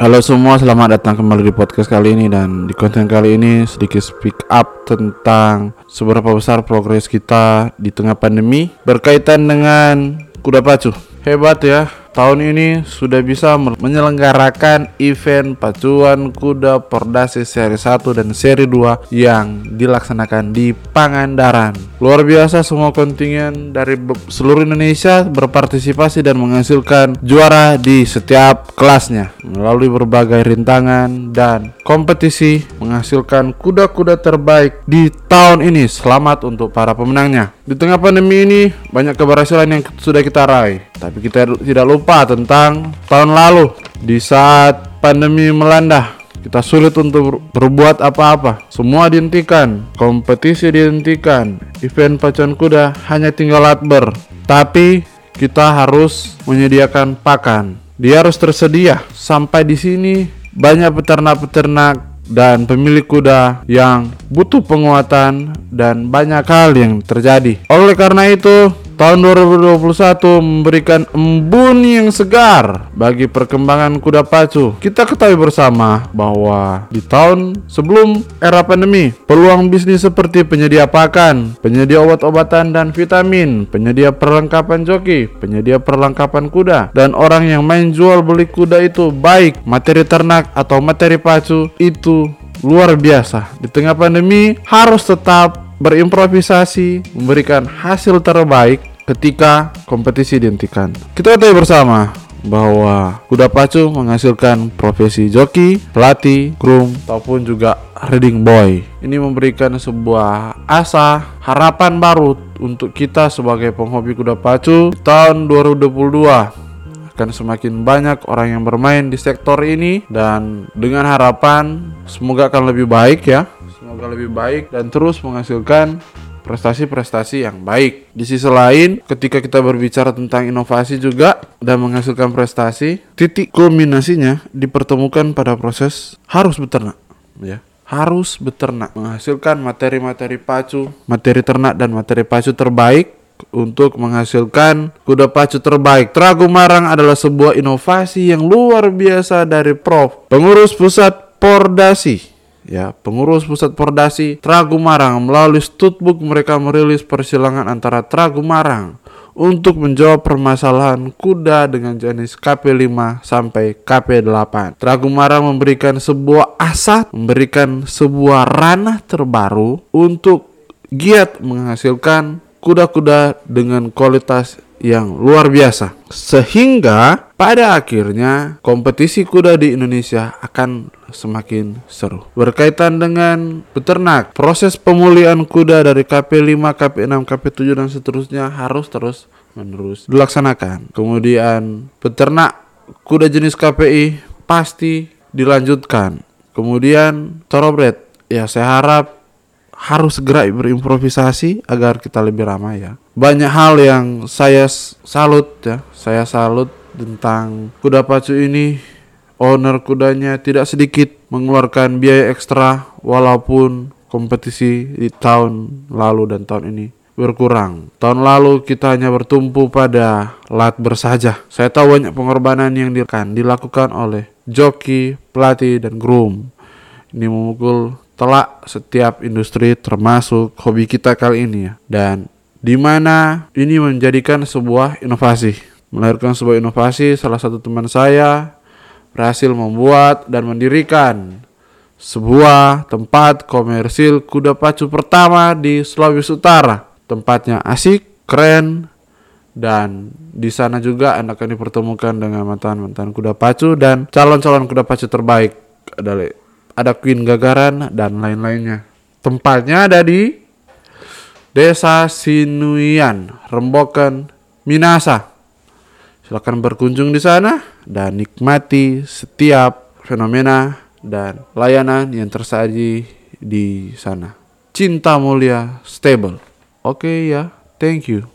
Halo semua, selamat datang kembali di podcast kali ini dan di konten kali ini sedikit speak up tentang seberapa besar progres kita di tengah pandemi berkaitan dengan kuda pacu. Hebat ya, tahun ini sudah bisa menyelenggarakan event pacuan kuda Pordasi seri 1 dan seri 2 yang dilaksanakan di Pangandaran. Luar biasa semua kontingen dari seluruh Indonesia berpartisipasi dan menghasilkan juara di setiap kelasnya melalui berbagai rintangan dan kompetisi menghasilkan kuda-kuda terbaik di tahun ini. Selamat untuk para pemenangnya. Di tengah pandemi ini banyak keberhasilan yang sudah kita raih, tapi kita tidak lupa tentang tahun lalu di saat pandemi melanda. Kita sulit untuk berbuat apa-apa. Semua dihentikan, kompetisi dihentikan, event pacuan kuda hanya tinggal latber. Tapi kita harus menyediakan pakan. Dia harus tersedia. Sampai di sini banyak peternak-peternak dan pemilik kuda yang butuh penguatan dan banyak hal yang terjadi. Oleh karena itu, tahun 2021 memberikan embun yang segar bagi perkembangan kuda pacu. Kita ketahui bersama bahwa di tahun sebelum era pandemi, peluang bisnis seperti penyedia pakan, penyedia obat-obatan dan vitamin, penyedia perlengkapan joki, penyedia perlengkapan kuda, dan orang yang main jual beli kuda itu baik materi ternak atau materi pacu itu luar biasa. Di tengah pandemi harus tetap berimprovisasi, memberikan hasil terbaik ketika kompetisi dihentikan. Kita tahu bersama bahwa kuda pacu menghasilkan profesi joki, pelatih, groom, ataupun juga riding boy. Ini memberikan sebuah asa, harapan baru untuk kita sebagai penghobi kuda pacu tahun 2022 akan semakin banyak orang yang bermain di sektor ini dan dengan harapan semoga akan lebih baik ya semoga lebih baik dan terus menghasilkan prestasi-prestasi yang baik. Di sisi lain, ketika kita berbicara tentang inovasi juga dan menghasilkan prestasi, titik kulminasinya dipertemukan pada proses harus beternak, ya. Harus beternak, menghasilkan materi-materi pacu, materi ternak dan materi pacu terbaik untuk menghasilkan kuda pacu terbaik. Tragu Marang adalah sebuah inovasi yang luar biasa dari Prof. Pengurus Pusat Pordasi ya pengurus pusat Pordasi Tragu Marang melalui studbook mereka merilis persilangan antara Tragu Marang untuk menjawab permasalahan kuda dengan jenis KP5 sampai KP8. Tragu Marang memberikan sebuah asa, memberikan sebuah ranah terbaru untuk giat menghasilkan kuda-kuda dengan kualitas yang luar biasa. Sehingga pada akhirnya kompetisi kuda di Indonesia akan semakin seru. Berkaitan dengan peternak, proses pemulihan kuda dari KP5, KP6, KP7 dan seterusnya harus terus menerus dilaksanakan. Kemudian peternak kuda jenis KPI pasti dilanjutkan. Kemudian thoroughbred, ya saya harap harus segera berimprovisasi agar kita lebih ramai ya. Banyak hal yang saya salut ya, saya salut tentang kuda pacu ini. Owner kudanya tidak sedikit mengeluarkan biaya ekstra walaupun kompetisi di tahun lalu dan tahun ini berkurang. Tahun lalu kita hanya bertumpu pada lat bersaja. Saya tahu banyak pengorbanan yang dilakukan oleh joki, pelatih, dan groom. Ini memukul telak setiap industri termasuk hobi kita kali ini ya. Dan di mana ini menjadikan sebuah inovasi. Melahirkan sebuah inovasi, salah satu teman saya berhasil membuat dan mendirikan sebuah tempat komersil kuda pacu pertama di Sulawesi Utara. Tempatnya asik, keren, dan di sana juga Anda akan dipertemukan dengan mantan-mantan kuda pacu dan calon-calon kuda pacu terbaik adalah ada Queen Gagaran dan lain-lainnya. Tempatnya ada di Desa Sinuian, Rembokan, Minasa. Silakan berkunjung di sana dan nikmati setiap fenomena dan layanan yang tersaji di sana. Cinta mulia stable. Oke okay, ya, thank you.